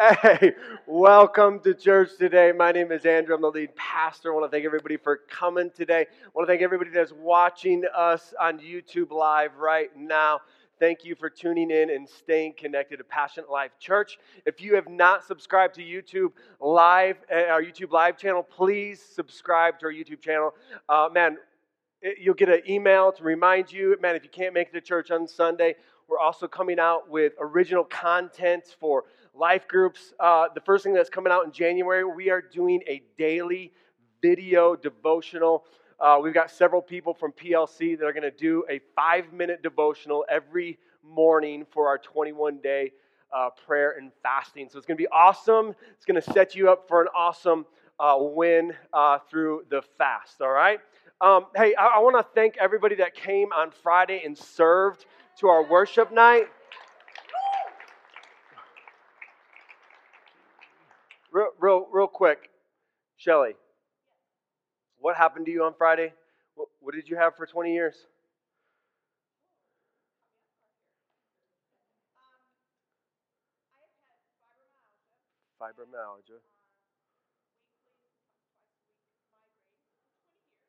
Hey, welcome to church today. My name is Andrew. I'm the lead pastor. I want to thank everybody for coming today. I want to thank everybody that's watching us on YouTube Live right now. Thank you for tuning in and staying connected to Passionate Life Church. If you have not subscribed to YouTube Live, uh, our YouTube Live channel, please subscribe to our YouTube channel. Uh, man, you'll get an email to remind you. Man, if you can't make it to church on Sunday, we're also coming out with original content for life groups. Uh, the first thing that's coming out in January, we are doing a daily video devotional. Uh, we've got several people from PLC that are going to do a five minute devotional every morning for our 21 day uh, prayer and fasting. So it's going to be awesome. It's going to set you up for an awesome uh, win uh, through the fast, all right? Um, hey, I, I want to thank everybody that came on Friday and served to our worship night. Real, real, real quick, Shelly, what happened to you on Friday? What, what did you have for 20 years? Fibromyalgia.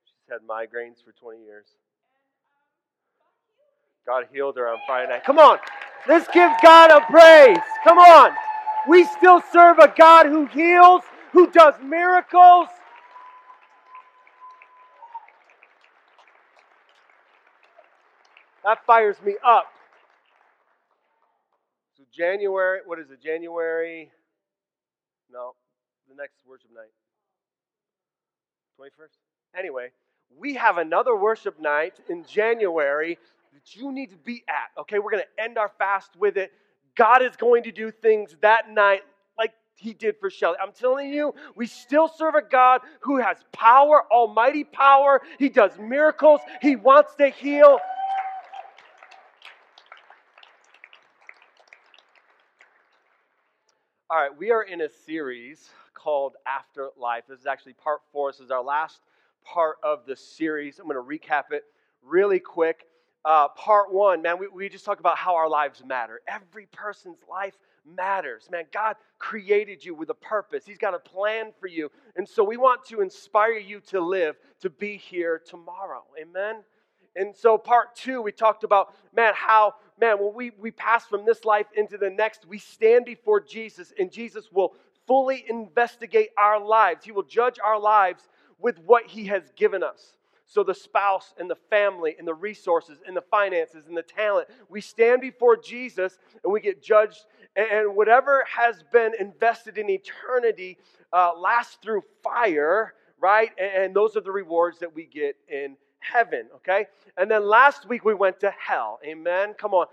She's had migraines for 20 years. God healed her on Friday night. Come on, let's give God a praise. Come on. We still serve a God who heals, who does miracles. That fires me up. So, January, what is it? January? No, the next worship night. 21st? Anyway, we have another worship night in January that you need to be at. Okay, we're going to end our fast with it. God is going to do things that night like he did for Shelly. I'm telling you, we still serve a God who has power, almighty power. He does miracles, he wants to heal. All right, we are in a series called Afterlife. This is actually part four. This is our last part of the series. I'm going to recap it really quick uh, part one, man, we, we just talked about how our lives matter. Every person's life matters. Man, God created you with a purpose, He's got a plan for you. And so we want to inspire you to live, to be here tomorrow. Amen? And so, part two, we talked about, man, how, man, when we, we pass from this life into the next, we stand before Jesus, and Jesus will fully investigate our lives. He will judge our lives with what He has given us. So, the spouse and the family and the resources and the finances and the talent, we stand before Jesus and we get judged. And whatever has been invested in eternity uh, lasts through fire, right? And those are the rewards that we get in heaven, okay? And then last week we went to hell. Amen. Come on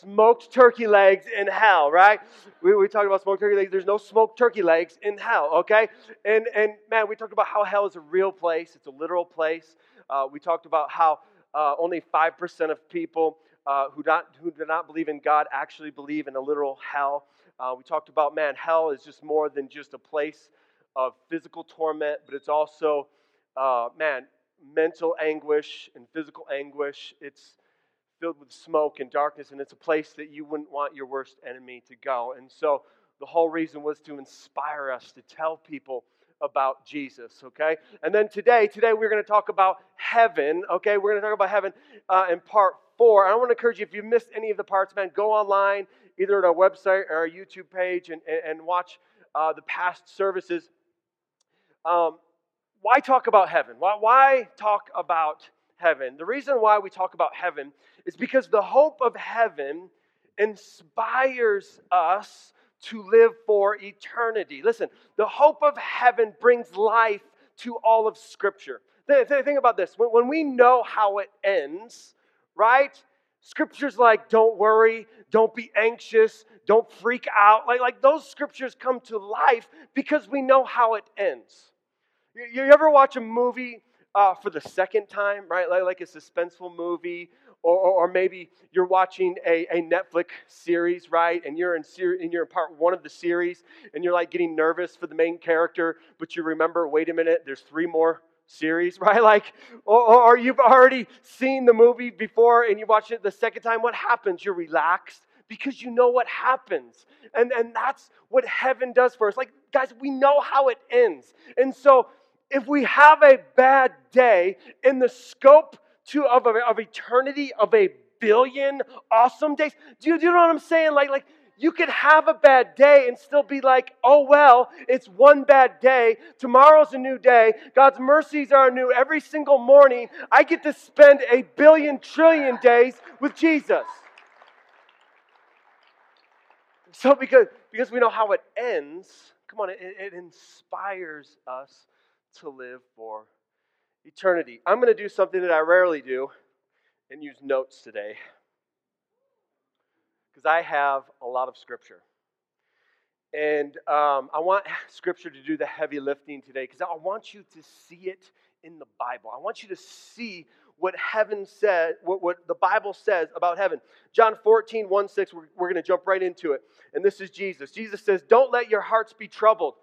smoked turkey legs in hell, right? We, we talked about smoked turkey legs. There's no smoked turkey legs in hell, okay? And, and man, we talked about how hell is a real place, it's a literal place. Uh, we talked about how uh, only 5% of people uh, who, not, who do not believe in God actually believe in a literal hell. Uh, we talked about, man, hell is just more than just a place of physical torment, but it's also, uh, man, mental anguish and physical anguish. It's filled with smoke and darkness, and it's a place that you wouldn't want your worst enemy to go. And so the whole reason was to inspire us to tell people about Jesus, okay? And then today, today we're going to talk about heaven, okay? We're going to talk about heaven uh, in part four. I want to encourage you, if you missed any of the parts, man, go online, either at our website or our YouTube page, and, and, and watch uh, the past services. Um, why talk about heaven? Why, why talk about heaven? The reason why we talk about heaven is because the hope of heaven inspires us to live for eternity. Listen, the hope of heaven brings life to all of Scripture. Think about this. When we know how it ends, right? Scriptures like don't worry, don't be anxious, don't freak out. Like, like those scriptures come to life because we know how it ends. You, you ever watch a movie uh, for the second time, right? Like, like a suspenseful movie or, or, maybe you're watching a, a Netflix series, right? And you're in ser- and you're in part one of the series, and you're like getting nervous for the main character, but you remember, wait a minute, there's three more series, right? Like, or, or you've already seen the movie before and you watch it the second time. What happens? You're relaxed because you know what happens. And, and that's what heaven does for us. Like, guys, we know how it ends. And so, if we have a bad day in the scope to, of, of eternity of a billion awesome days, do you, do you know what I'm saying? Like, like you could have a bad day and still be like, oh, well, it's one bad day. Tomorrow's a new day. God's mercies are new every single morning. I get to spend a billion trillion days with Jesus. So, because, because we know how it ends, come on, it, it inspires us to live for eternity. I'm going to do something that I rarely do and use notes today because I have a lot of scripture. And um, I want scripture to do the heavy lifting today because I want you to see it in the Bible. I want you to see what heaven said, what, what the Bible says about heaven. John 14, 1 6, we're, we're going to jump right into it. And this is Jesus. Jesus says, Don't let your hearts be troubled.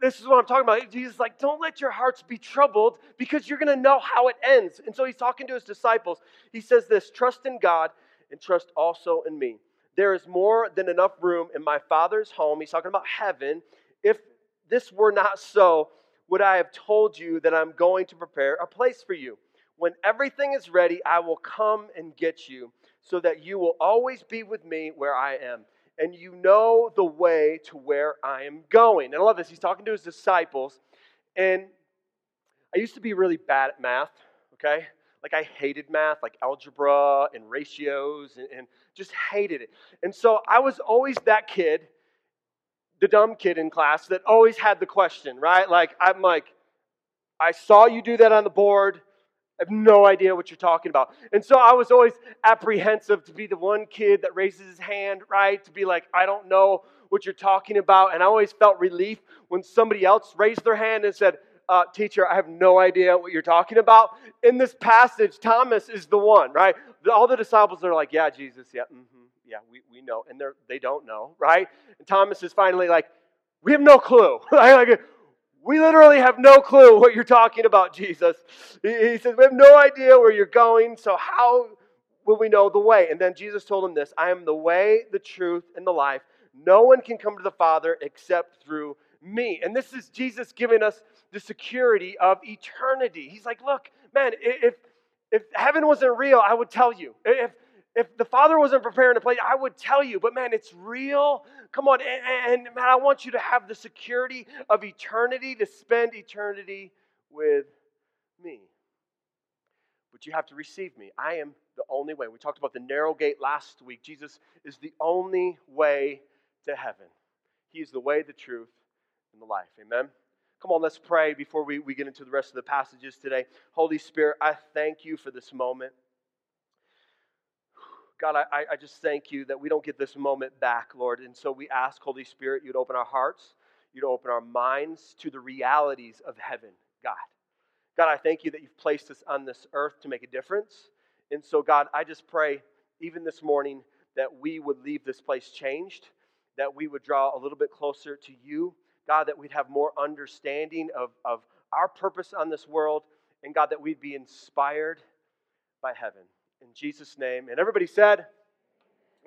This is what I'm talking about. Jesus like, Don't let your hearts be troubled because you're going to know how it ends. And so he's talking to his disciples. He says this Trust in God and trust also in me. There is more than enough room in my Father's home. He's talking about heaven. If this were not so, would I have told you that I'm going to prepare a place for you? When everything is ready, I will come and get you so that you will always be with me where I am. And you know the way to where I am going. And I love this. He's talking to his disciples. And I used to be really bad at math, okay? like I hated math, like algebra and ratios, and, and just hated it. And so I was always that kid, the dumb kid in class that always had the question, right? Like I'm like, I saw you do that on the board. I have no idea what you're talking about. And so I was always apprehensive to be the one kid that raises his hand, right? To be like, I don't know what you're talking about. And I always felt relief when somebody else raised their hand and said, uh, teacher, I have no idea what you're talking about. In this passage, Thomas is the one, right? All the disciples are like, yeah, Jesus, yeah, mm-hmm, yeah, we, we know. And they're, they don't know, right? And Thomas is finally like, we have no clue. like, we literally have no clue what you're talking about, Jesus. He, says, we have no idea where you're going, so how will we know the way? And then Jesus told him this I am the way, the truth, and the life. No one can come to the Father except through me. And this is Jesus giving us the security of eternity. He's like, look, man, if, if heaven wasn't real, I would tell you. If, if the Father wasn't preparing a place, I would tell you. But man, it's real. Come on. And, and man, I want you to have the security of eternity, to spend eternity with me. But you have to receive me. I am the only way. We talked about the narrow gate last week. Jesus is the only way to heaven. He is the way, the truth, and the life. Amen. Come on, let's pray before we, we get into the rest of the passages today. Holy Spirit, I thank you for this moment. God, I, I just thank you that we don't get this moment back, Lord. And so we ask, Holy Spirit, you'd open our hearts, you'd open our minds to the realities of heaven, God. God, I thank you that you've placed us on this earth to make a difference. And so, God, I just pray, even this morning, that we would leave this place changed, that we would draw a little bit closer to you, God, that we'd have more understanding of, of our purpose on this world, and God, that we'd be inspired by heaven. In Jesus' name. And everybody said,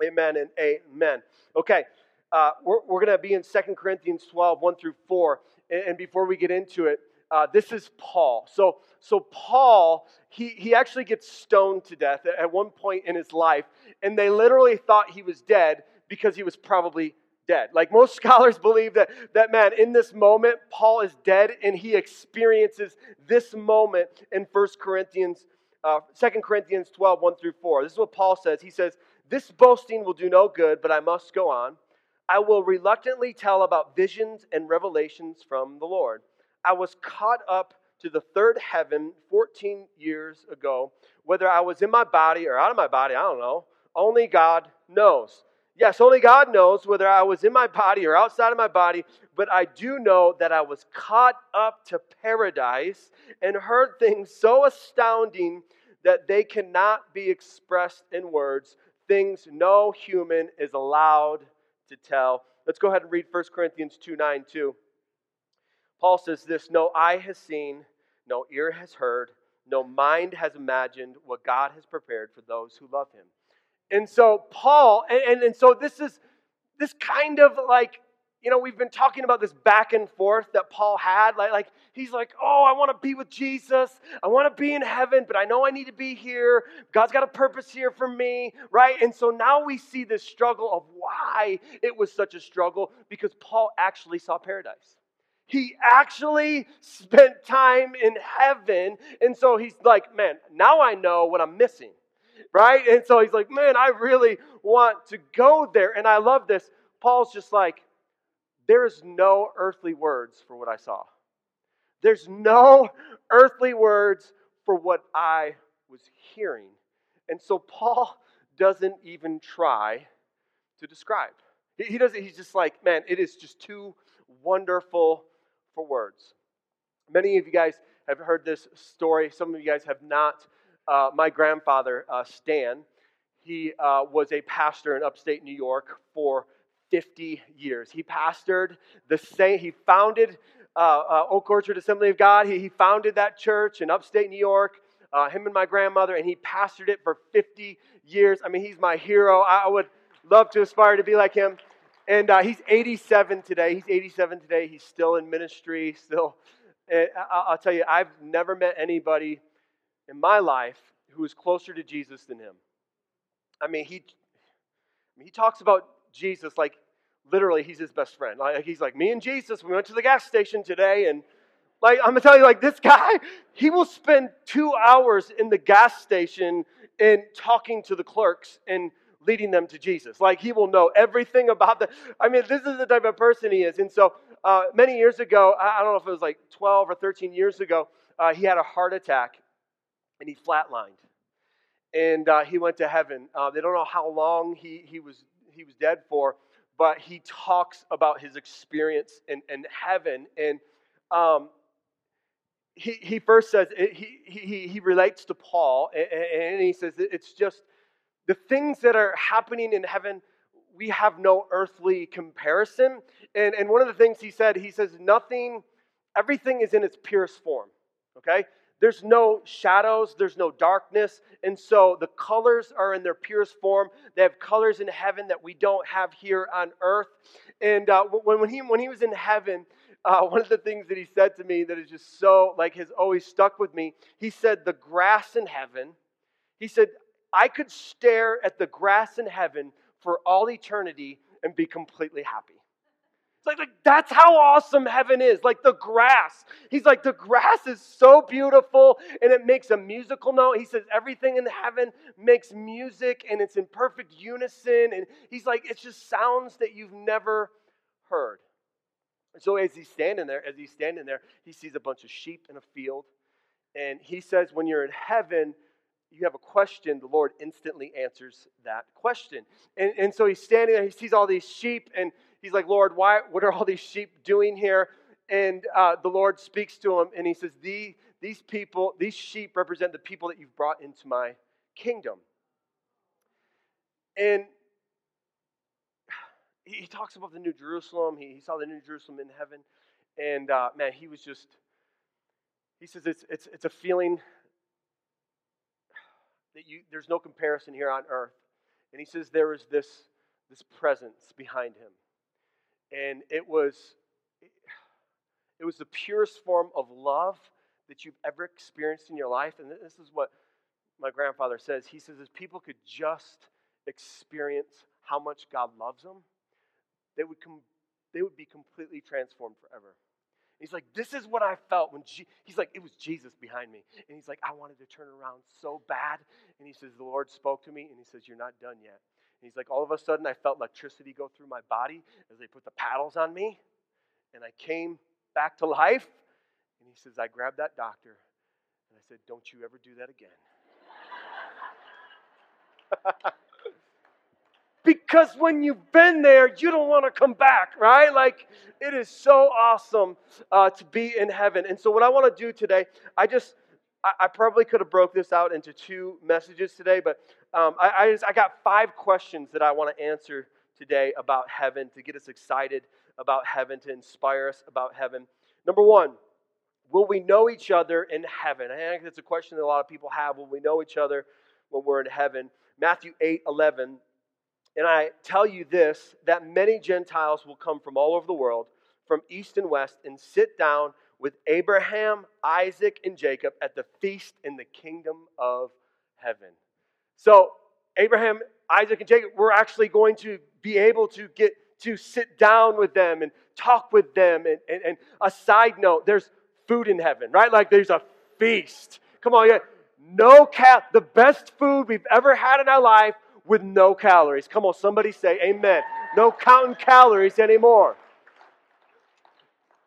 Amen and amen. Okay, uh, we're, we're going to be in Second Corinthians 12, 1 through 4. And, and before we get into it, uh, this is Paul. So, so Paul, he, he actually gets stoned to death at one point in his life, and they literally thought he was dead because he was probably dead. Like most scholars believe that, that man, in this moment, Paul is dead and he experiences this moment in 1 Corinthians, uh, 2 Corinthians 12, 1 through 4. This is what Paul says. He says, This boasting will do no good, but I must go on. I will reluctantly tell about visions and revelations from the Lord. I was caught up to the third heaven 14 years ago. Whether I was in my body or out of my body, I don't know. Only God knows. Yes, only God knows whether I was in my body or outside of my body, but I do know that I was caught up to paradise and heard things so astounding that they cannot be expressed in words, things no human is allowed to tell. Let's go ahead and read 1 Corinthians 2 9 2. Paul says this No eye has seen, no ear has heard, no mind has imagined what God has prepared for those who love him. And so Paul, and, and, and so this is this kind of like you know, we've been talking about this back and forth that Paul had. Like, like he's like, oh, I want to be with Jesus. I want to be in heaven, but I know I need to be here. God's got a purpose here for me, right? And so now we see this struggle of why it was such a struggle because Paul actually saw paradise. He actually spent time in heaven. And so he's like, man, now I know what I'm missing, right? And so he's like, man, I really want to go there. And I love this. Paul's just like, there is no earthly words for what I saw. There's no earthly words for what I was hearing. And so Paul doesn't even try to describe. He doesn't, he's just like, man, it is just too wonderful for words. Many of you guys have heard this story. Some of you guys have not. Uh, my grandfather, uh, Stan, he uh, was a pastor in upstate New York for 50 years. He pastored the same, he founded uh, uh, Oak Orchard Assembly of God. He, he founded that church in upstate New York, uh, him and my grandmother, and he pastored it for 50 years. I mean, he's my hero. I, I would love to aspire to be like him. And uh, he's 87 today. He's 87 today. He's still in ministry, still. And I'll tell you, I've never met anybody in my life who is closer to Jesus than him. I mean, he, he talks about Jesus like literally he's his best friend. Like he's like me and Jesus. We went to the gas station today, and like I'm gonna tell you, like this guy, he will spend two hours in the gas station and talking to the clerks and leading them to Jesus. Like he will know everything about the. I mean, this is the type of person he is. And so uh, many years ago, I don't know if it was like 12 or 13 years ago, uh, he had a heart attack and he flatlined. And uh, he went to heaven. Uh, they don't know how long he, he was he was dead for, but he talks about his experience in, in heaven. And um, he, he first says, he, he, he relates to Paul, and, and he says, it's just the things that are happening in heaven, we have no earthly comparison. And, and one of the things he said, he says, nothing, everything is in its purest form. Okay? There's no shadows, there's no darkness. And so the colors are in their purest form. They have colors in heaven that we don't have here on earth. And uh, when, when, he, when he was in heaven, uh, one of the things that he said to me that is just so, like, has always stuck with me, he said, The grass in heaven, he said, I could stare at the grass in heaven for all eternity and be completely happy like, like that's how awesome heaven is. Like the grass. He's like, the grass is so beautiful and it makes a musical note. He says everything in heaven makes music and it's in perfect unison. And he's like, it's just sounds that you've never heard. And so as he's standing there, as he's standing there, he sees a bunch of sheep in a field. And he says, when you're in heaven, you have a question, the Lord instantly answers that question. And, and so he's standing there, he sees all these sheep, and he's like, Lord, why, what are all these sheep doing here? And uh, the Lord speaks to him and he says, the, These people, these sheep represent the people that you've brought into my kingdom. And he, talks about the New Jerusalem. He, he, saw the New Jerusalem in heaven. And uh, man, he was just, he says it's, it's, it's a feeling that you, there's no comparison here on earth. And he says there is this, this presence behind him and it was it was the purest form of love that you've ever experienced in your life and this is what my grandfather says. He says if people could just experience how much god loves them they would com- they would be completely transformed forever. He's like this is what i felt when Je-. he's like it was jesus behind me. And he's like i wanted to turn around so bad. And he says the lord spoke to me and he says you're not done yet he's like, all of a sudden, I felt electricity go through my body as they put the paddles on me, and I came back to life. And he says, I grabbed that doctor, and I said, Don't you ever do that again. because when you've been there, you don't want to come back, right? Like, it is so awesome uh, to be in heaven. And so, what I want to do today, I just, I, I probably could have broke this out into two messages today, but um, I, I, just, I got five questions that I want to answer today about heaven to get us excited about heaven, to inspire us about heaven. Number one, will we know each other in heaven? I think that's a question that a lot of people have. Will we know each other when we're in heaven? Matthew 8 11. And I tell you this that many Gentiles will come from all over the world, from east and west, and sit down with Abraham, Isaac, and Jacob at the feast in the kingdom of heaven. So, Abraham, Isaac, and Jacob, we're actually going to be able to get to sit down with them and talk with them. And, and, and a side note, there's food in heaven, right? Like there's a feast. Come on, yeah. No cal the best food we've ever had in our life with no calories. Come on, somebody say amen. No counting calories anymore.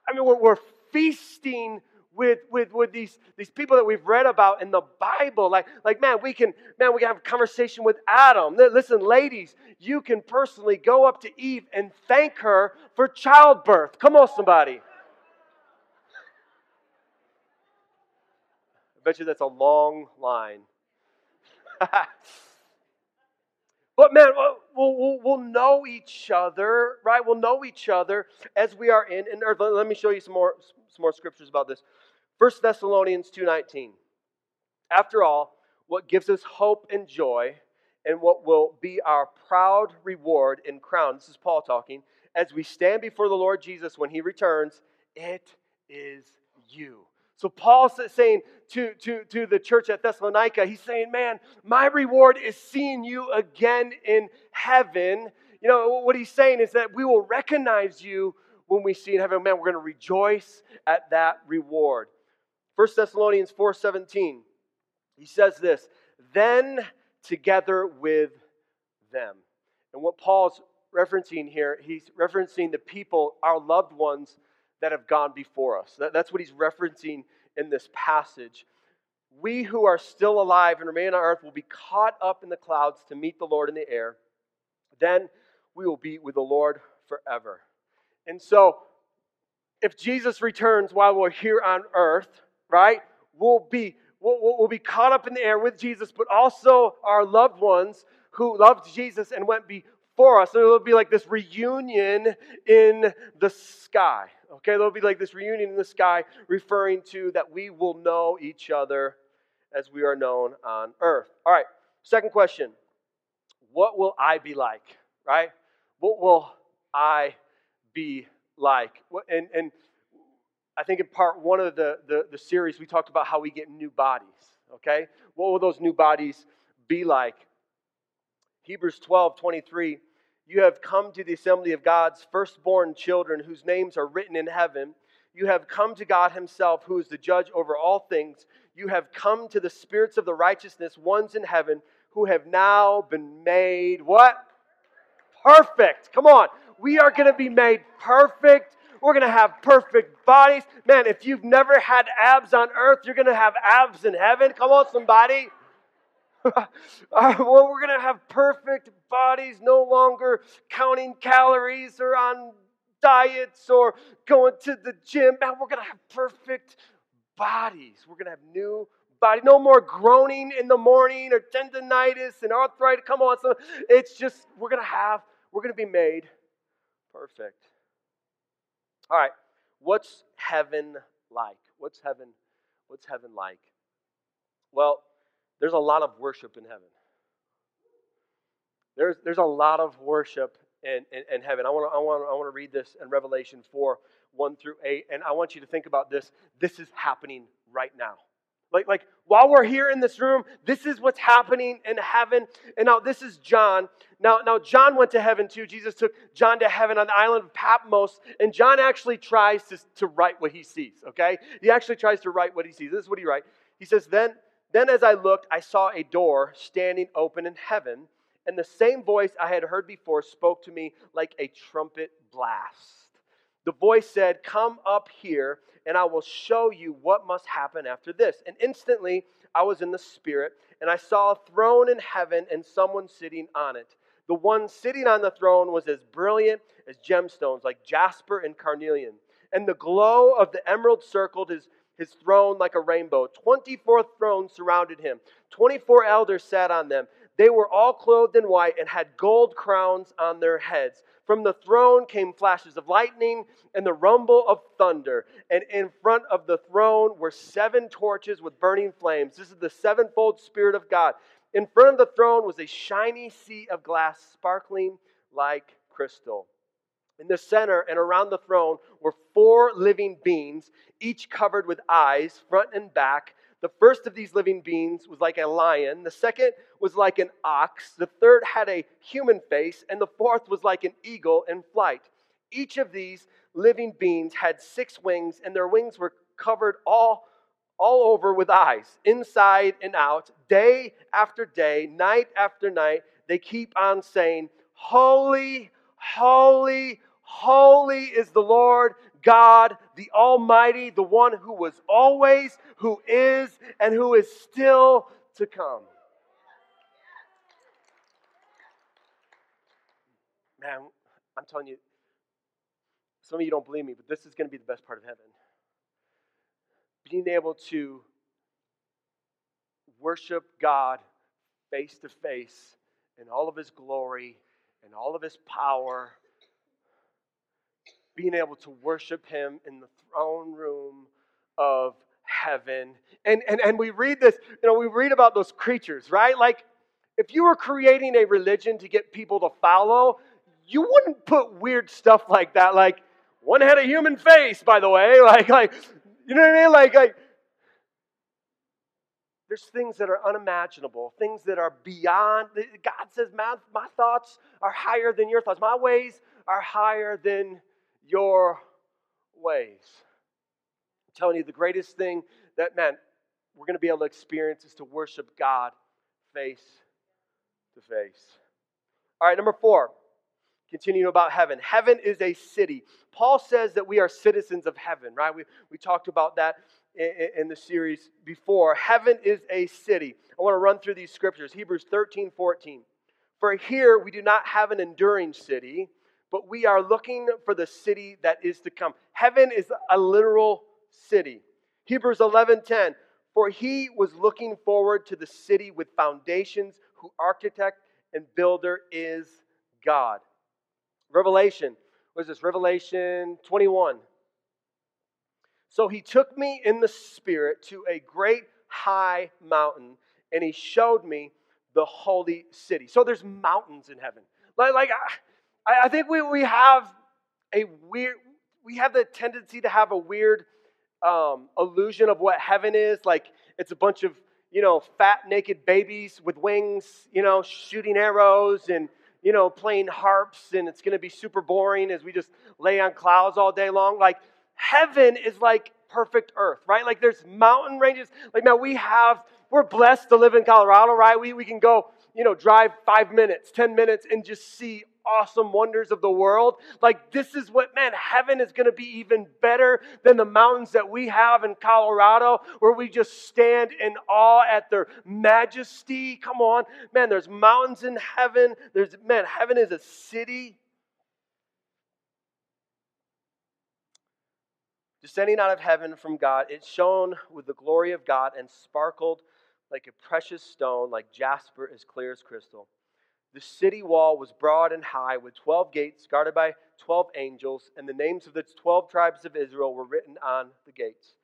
I mean, we're, we're feasting with, with, with these, these people that we've read about in the Bible. Like, like, man, we can, man, we can have a conversation with Adam. Listen, ladies, you can personally go up to Eve and thank her for childbirth. Come on, somebody. I bet you that's a long line. but man, we'll, we'll, we'll, know each other, right? We'll know each other as we are in, in earth. Let me show you some more, some more scriptures about this. 1 Thessalonians 2.19. After all, what gives us hope and joy and what will be our proud reward and crown, this is Paul talking, as we stand before the Lord Jesus when he returns, it is you. So Paul's saying to, to, to the church at Thessalonica, he's saying, man, my reward is seeing you again in heaven. You know, what he's saying is that we will recognize you when we see in heaven. Man, we're going to rejoice at that reward. 1 Thessalonians 4.17, he says this, then together with them. And what Paul's referencing here, he's referencing the people, our loved ones, that have gone before us. That, that's what he's referencing in this passage. We who are still alive and remain on earth will be caught up in the clouds to meet the Lord in the air. Then we will be with the Lord forever. And so, if Jesus returns while we're here on earth, right, we'll be, we'll, we'll be caught up in the air with Jesus, but also our loved ones who loved Jesus and went before us. So it'll be like this reunion in the sky. Okay, there'll be like this reunion in the sky, referring to that we will know each other as we are known on earth. All right, second question What will I be like? Right? What will I be like? And, and I think in part one of the, the, the series, we talked about how we get new bodies. Okay? What will those new bodies be like? Hebrews 12 23 you have come to the assembly of God's firstborn children whose names are written in heaven. You have come to God Himself, who is the judge over all things. You have come to the spirits of the righteousness, ones in heaven, who have now been made what? Perfect. Come on. We are going to be made perfect. We're going to have perfect bodies. Man, if you've never had abs on earth, you're going to have abs in heaven. Come on, somebody. uh, well, we're going to have perfect bodies, no longer counting calories or on diets or going to the gym. Man, we're going to have perfect bodies. We're going to have new body. No more groaning in the morning or tendonitis and arthritis. Come on. So it's just, we're going to have, we're going to be made perfect. All right. What's heaven like? What's heaven? What's heaven like? Well, there's a lot of worship in heaven. There's, there's a lot of worship in, in, in heaven. I want to I wanna, I wanna read this in Revelation 4 1 through 8, and I want you to think about this. This is happening right now. Like, like while we're here in this room, this is what's happening in heaven. And now this is John. Now, now John went to heaven too. Jesus took John to heaven on the island of Patmos, and John actually tries to, to write what he sees, okay? He actually tries to write what he sees. This is what he writes. He says, Then then, as I looked, I saw a door standing open in heaven, and the same voice I had heard before spoke to me like a trumpet blast. The voice said, Come up here, and I will show you what must happen after this. And instantly I was in the Spirit, and I saw a throne in heaven and someone sitting on it. The one sitting on the throne was as brilliant as gemstones, like jasper and carnelian. And the glow of the emerald circled his his throne like a rainbow. 24 thrones surrounded him, 24 elders sat on them. They were all clothed in white and had gold crowns on their heads. From the throne came flashes of lightning and the rumble of thunder. And in front of the throne were seven torches with burning flames. This is the sevenfold Spirit of God. In front of the throne was a shiny sea of glass sparkling like crystal. In the center and around the throne were four living beings, each covered with eyes, front and back. The first of these living beings was like a lion, the second was like an ox, the third had a human face, and the fourth was like an eagle in flight. Each of these living beings had six wings, and their wings were covered all, all over with eyes, inside and out, day after day, night after night. They keep on saying, Holy, holy, holy is the Lord God, the Almighty, the one who was always, who is, and who is still to come. Man, I'm telling you, some of you don't believe me, but this is going to be the best part of heaven. Being able to worship God face to face in all of his glory and all of his power being able to worship him in the throne room of heaven. And, and, and we read this, you know, we read about those creatures, right? Like, if you were creating a religion to get people to follow, you wouldn't put weird stuff like that. Like, one had a human face, by the way. Like, like, you know what I mean? Like, like, there's things that are unimaginable, things that are beyond. God says, my, my thoughts are higher than your thoughts. My ways are higher than your ways. I'm telling you, the greatest thing that, man, we're going to be able to experience is to worship God face to face. All right, number four, continuing about heaven. Heaven is a city. Paul says that we are citizens of heaven, right? We, we talked about that in, in the series before. Heaven is a city. I want to run through these scriptures Hebrews 13, 14. For here we do not have an enduring city but we are looking for the city that is to come. Heaven is a literal city. Hebrews 11:10 For he was looking forward to the city with foundations, whose architect and builder is God. Revelation, what is this? Revelation 21. So he took me in the spirit to a great high mountain, and he showed me the holy city. So there's mountains in heaven. Like, like ah, I, I think we, we have a weird, we have the tendency to have a weird um, illusion of what heaven is. Like it's a bunch of, you know, fat, naked babies with wings, you know, shooting arrows and, you know, playing harps, and it's going to be super boring as we just lay on clouds all day long. Like heaven is like perfect earth, right? Like there's mountain ranges. Like now we have, we're blessed to live in Colorado, right? We, we can go, you know, drive five minutes, 10 minutes and just see awesome wonders of the world. Like, this is what, man, heaven is going to be even better than the mountains that we have in Colorado, where we just stand in awe at their majesty. Come on, man, there's mountains in heaven. There's, man, heaven is a city. Descending out of heaven from God, it shone with the glory of God and sparkled like a precious stone, like jasper as clear as crystal. The city wall was broad and high, with 12 gates guarded by 12 angels, and the names of the 12 tribes of Israel were written on the gates.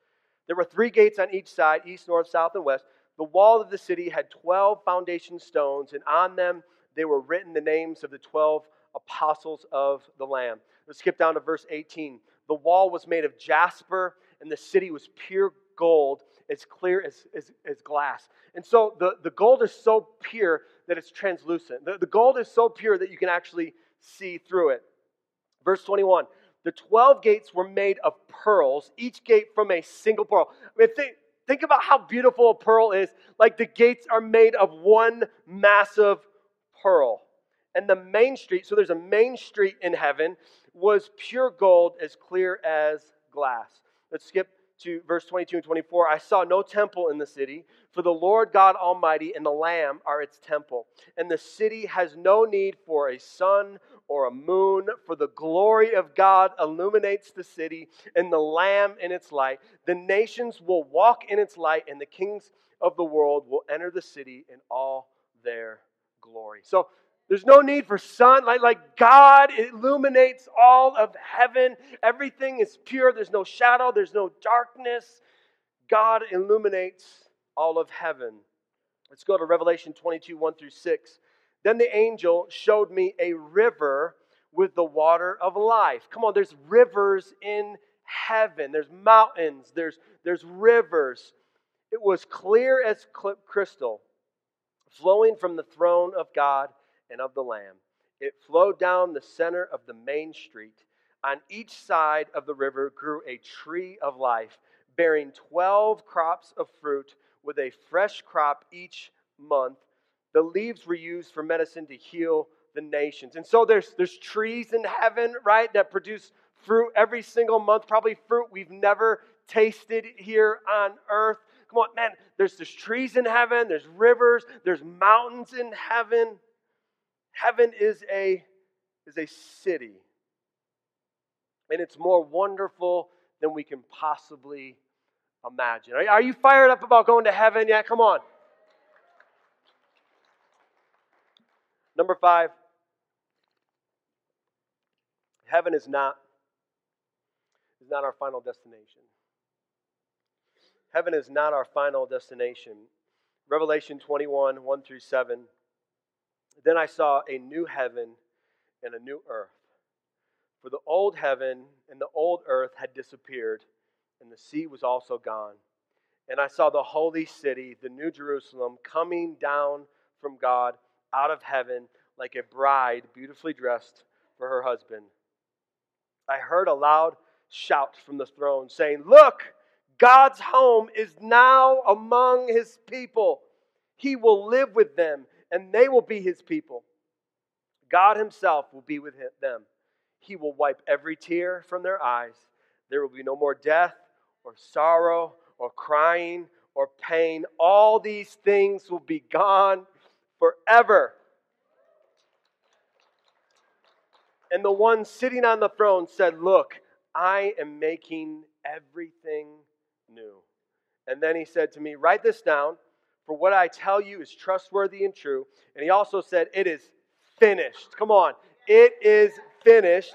There were three gates on each side east, north, south, and west. The wall of the city had 12 foundation stones, and on them they were written the names of the 12 apostles of the Lamb. Let's skip down to verse 18. The wall was made of jasper, and the city was pure gold, as clear as, as, as glass. And so the, the gold is so pure that it's translucent. The, the gold is so pure that you can actually see through it. Verse 21 The 12 gates were made of pearls, each gate from a single pearl. I mean, think, think about how beautiful a pearl is. Like the gates are made of one massive pearl. And the main street, so there's a main street in heaven, was pure gold as clear as glass. Let's skip to verse 22 and 24 I saw no temple in the city, for the Lord God Almighty and the Lamb are its temple. And the city has no need for a sun or a moon, for the glory of God illuminates the city, and the Lamb in its light. The nations will walk in its light, and the kings of the world will enter the city in all their glory. So, there's no need for sun. Like, like God illuminates all of heaven. Everything is pure. There's no shadow. There's no darkness. God illuminates all of heaven. Let's go to Revelation 22 1 through 6. Then the angel showed me a river with the water of life. Come on, there's rivers in heaven, there's mountains, there's, there's rivers. It was clear as crystal, flowing from the throne of God and of the Lamb. It flowed down the center of the main street. On each side of the river grew a tree of life, bearing 12 crops of fruit, with a fresh crop each month. The leaves were used for medicine to heal the nations. And so there's, there's trees in heaven, right, that produce fruit every single month, probably fruit we've never tasted here on earth. Come on, man, there's, there's trees in heaven, there's rivers, there's mountains in heaven. Heaven is a, is a city. And it's more wonderful than we can possibly imagine. Are, are you fired up about going to heaven yet? Come on. Number five, heaven is not, is not our final destination. Heaven is not our final destination. Revelation 21, 1 through 7. Then I saw a new heaven and a new earth. For the old heaven and the old earth had disappeared, and the sea was also gone. And I saw the holy city, the new Jerusalem, coming down from God out of heaven like a bride beautifully dressed for her husband. I heard a loud shout from the throne saying, Look, God's home is now among his people. He will live with them and they will be his people. God himself will be with them. He will wipe every tear from their eyes. There will be no more death or sorrow or crying or pain. All these things will be gone forever. And the one sitting on the throne said, Look, I am making everything new. And then he said to me, Write this down for what I tell you is trustworthy and true. And he also said, It is finished. Come on. It is finished.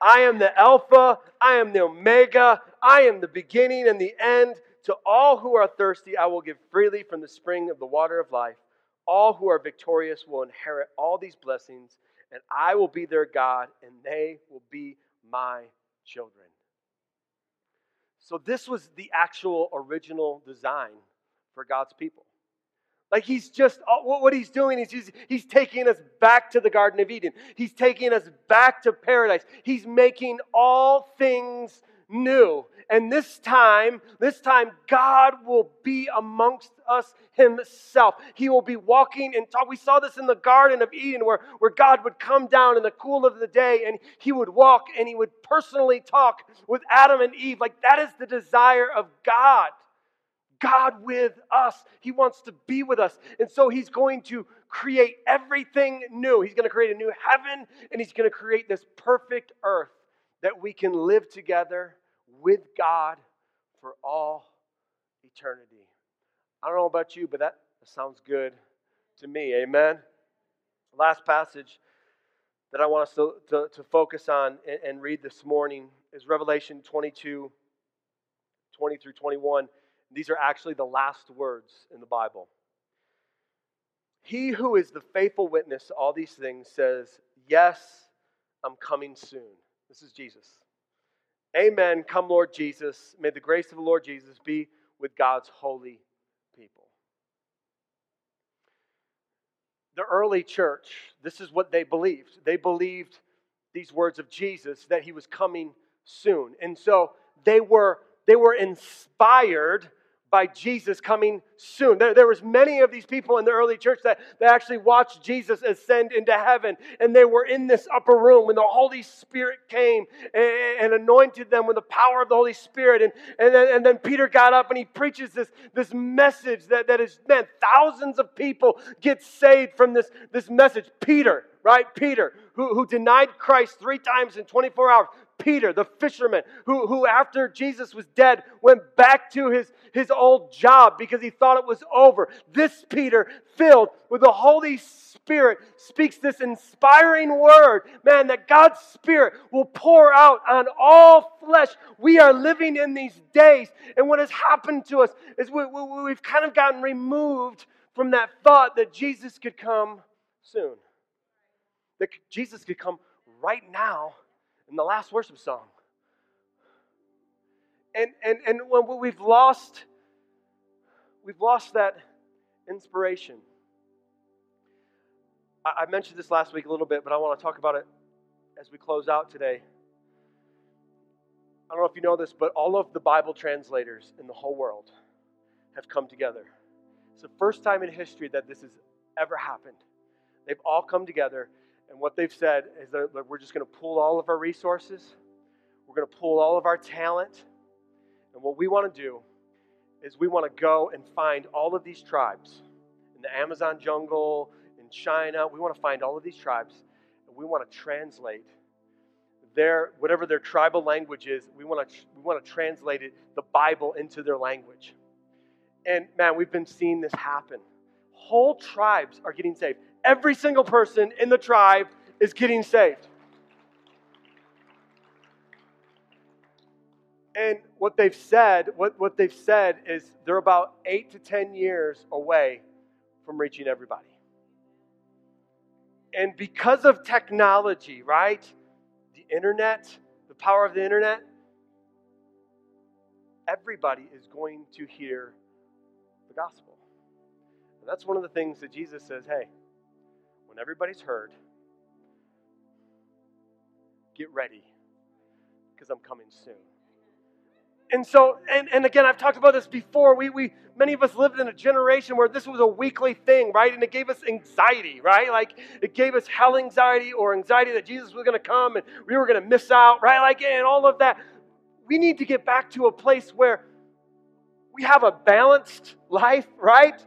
I am the Alpha, I am the Omega, I am the beginning and the end. To all who are thirsty, I will give freely from the spring of the water of life. All who are victorious will inherit all these blessings, and I will be their God, and they will be my children. So, this was the actual original design for God's people. Like he's just, what he's doing is he's, he's taking us back to the Garden of Eden. He's taking us back to paradise. He's making all things new. And this time, this time, God will be amongst us himself. He will be walking and talk. We saw this in the Garden of Eden where, where God would come down in the cool of the day and he would walk and he would personally talk with Adam and Eve. Like that is the desire of God. God with us. He wants to be with us. And so he's going to create everything new. He's going to create a new heaven and he's going to create this perfect earth that we can live together with God for all eternity. I don't know about you, but that sounds good to me. Amen. Last passage that I want us to, to, to focus on and, and read this morning is Revelation 22 20 through 21. These are actually the last words in the Bible. He who is the faithful witness to all these things says, Yes, I'm coming soon. This is Jesus. Amen. Come, Lord Jesus. May the grace of the Lord Jesus be with God's holy people. The early church, this is what they believed. They believed these words of Jesus that he was coming soon. And so they were they were inspired by Jesus coming soon. There, there was many of these people in the early church that, that actually watched Jesus ascend into heaven, and they were in this upper room when the Holy Spirit came and, and anointed them with the power of the Holy Spirit. And, and, then, and then Peter got up and he preaches this, this message that, that is, man, thousands of people get saved from this, this message. Peter, right? Peter, who, who denied Christ three times in 24 hours. Peter, the fisherman, who, who after Jesus was dead, went back to his, his old job because he thought it was over. This Peter, filled with the Holy Spirit, speaks this inspiring word, man, that God's Spirit will pour out on all flesh. We are living in these days, and what has happened to us is we, we, we've kind of gotten removed from that thought that Jesus could come soon. That Jesus could come right now in the last worship song. And, and, and when we've lost, we've lost that inspiration. I, I mentioned this last week a little bit, but I want to talk about it as we close out today. I don't know if you know this, but all of the Bible translators in the whole world have come together. It's the first time in history that this has ever happened. They've all come together, and what they've said is that we're just going to pull all of our resources, we're going to pull all of our talent, and what we want to do is we want to go and find all of these tribes in the Amazon jungle, in China. We want to find all of these tribes, and we want to translate their whatever their tribal language is. We want to we want to translate it, the Bible, into their language. And man, we've been seeing this happen. Whole tribes are getting saved. Every single person in the tribe is getting saved. And what they've said, what, what they've said is they're about eight to ten years away from reaching everybody. And because of technology, right? The internet, the power of the internet, everybody is going to hear the gospel. And that's one of the things that Jesus says hey, when everybody's heard, get ready because I'm coming soon. And so, and, and again, I've talked about this before. We, we, many of us lived in a generation where this was a weekly thing, right? And it gave us anxiety, right? Like it gave us hell anxiety or anxiety that Jesus was going to come and we were going to miss out, right? Like, and all of that. We need to get back to a place where we have a balanced life, right?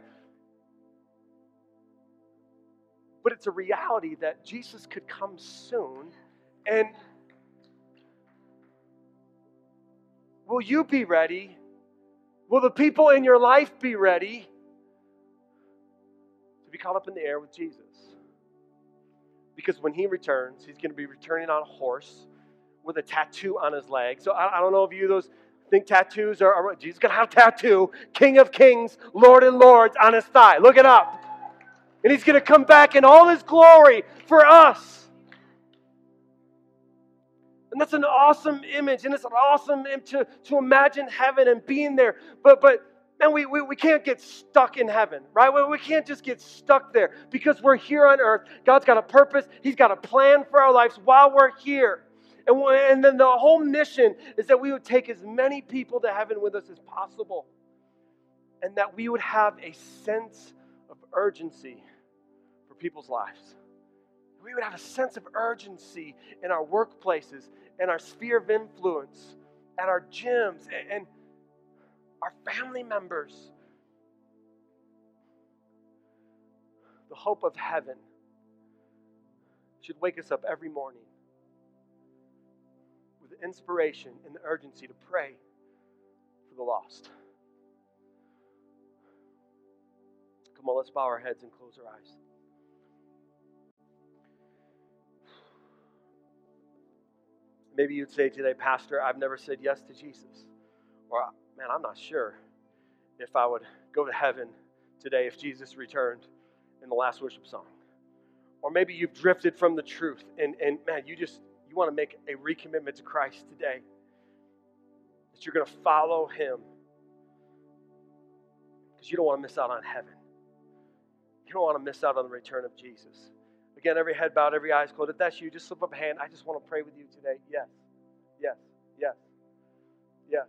But it's a reality that Jesus could come soon and Will you be ready? Will the people in your life be ready to be caught up in the air with Jesus? Because when he returns, he's going to be returning on a horse with a tattoo on his leg. So I, I don't know if you those think tattoos are, are Jesus going to have tattoo, King of Kings, Lord and Lords on his thigh. Look it up. And he's going to come back in all his glory for us. And that's an awesome image, and it's an awesome to, to imagine heaven and being there. But but man, we, we, we can't get stuck in heaven, right? We, we can't just get stuck there because we're here on earth. God's got a purpose, He's got a plan for our lives while we're here. And, and then the whole mission is that we would take as many people to heaven with us as possible. And that we would have a sense of urgency people's lives. We would have a sense of urgency in our workplaces, and our sphere of influence, at our gyms, and, and our family members. The hope of heaven should wake us up every morning with the inspiration and the urgency to pray for the lost. Come on, let's bow our heads and close our eyes. Maybe you'd say today, Pastor, I've never said yes to Jesus. Or, man, I'm not sure if I would go to heaven today if Jesus returned in the last worship song. Or maybe you've drifted from the truth and, and man, you just you want to make a recommitment to Christ today. That you're going to follow him. Because you don't want to miss out on heaven. You don't want to miss out on the return of Jesus. Again, every head bowed, every eyes closed. If that's you, just slip up a hand. I just want to pray with you today. Yes, yes, yes, yes,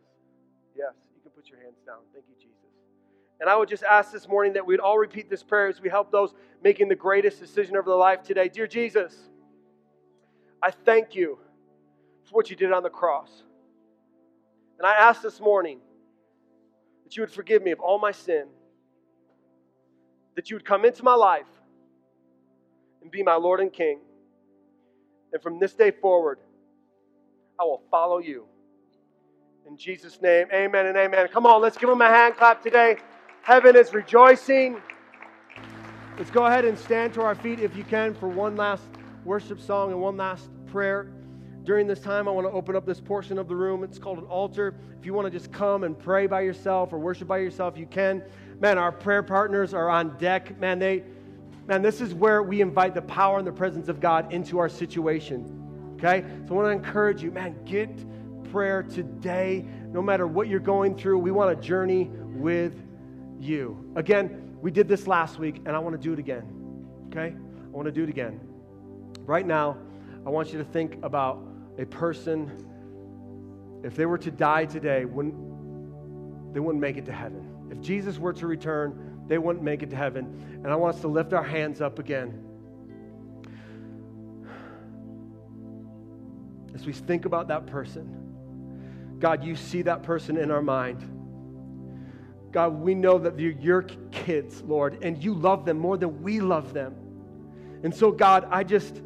yes. You can put your hands down. Thank you, Jesus. And I would just ask this morning that we'd all repeat this prayer as we help those making the greatest decision of their life today. Dear Jesus, I thank you for what you did on the cross. And I ask this morning that you would forgive me of all my sin, that you would come into my life and be my Lord and King. And from this day forward, I will follow you. In Jesus' name, amen and amen. Come on, let's give them a hand clap today. Heaven is rejoicing. Let's go ahead and stand to our feet if you can for one last worship song and one last prayer. During this time, I want to open up this portion of the room. It's called an altar. If you want to just come and pray by yourself or worship by yourself, you can Man, our prayer partners are on deck. Man, they, man, this is where we invite the power and the presence of God into our situation. Okay? So I want to encourage you, man, get prayer today. No matter what you're going through, we want to journey with you. Again, we did this last week, and I want to do it again. Okay? I want to do it again. Right now, I want you to think about a person, if they were to die today, wouldn't, they wouldn't make it to heaven. If Jesus were to return, they wouldn't make it to heaven. And I want us to lift our hands up again. As we think about that person, God, you see that person in our mind. God, we know that they're your kids, Lord, and you love them more than we love them. And so, God, I just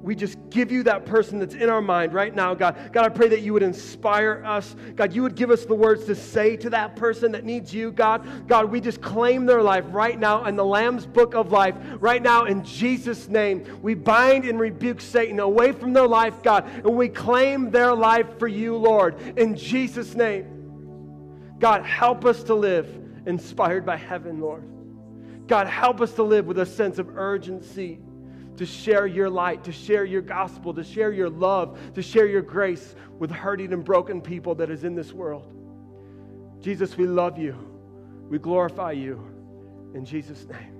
we just give you that person that's in our mind right now, God. God, I pray that you would inspire us. God, you would give us the words to say to that person that needs you, God. God, we just claim their life right now in the Lamb's book of life, right now in Jesus' name. We bind and rebuke Satan away from their life, God, and we claim their life for you, Lord, in Jesus' name. God, help us to live inspired by heaven, Lord. God, help us to live with a sense of urgency to share your light, to share your gospel, to share your love, to share your grace with hurting and broken people that is in this world. Jesus, we love you. We glorify you. In Jesus' name.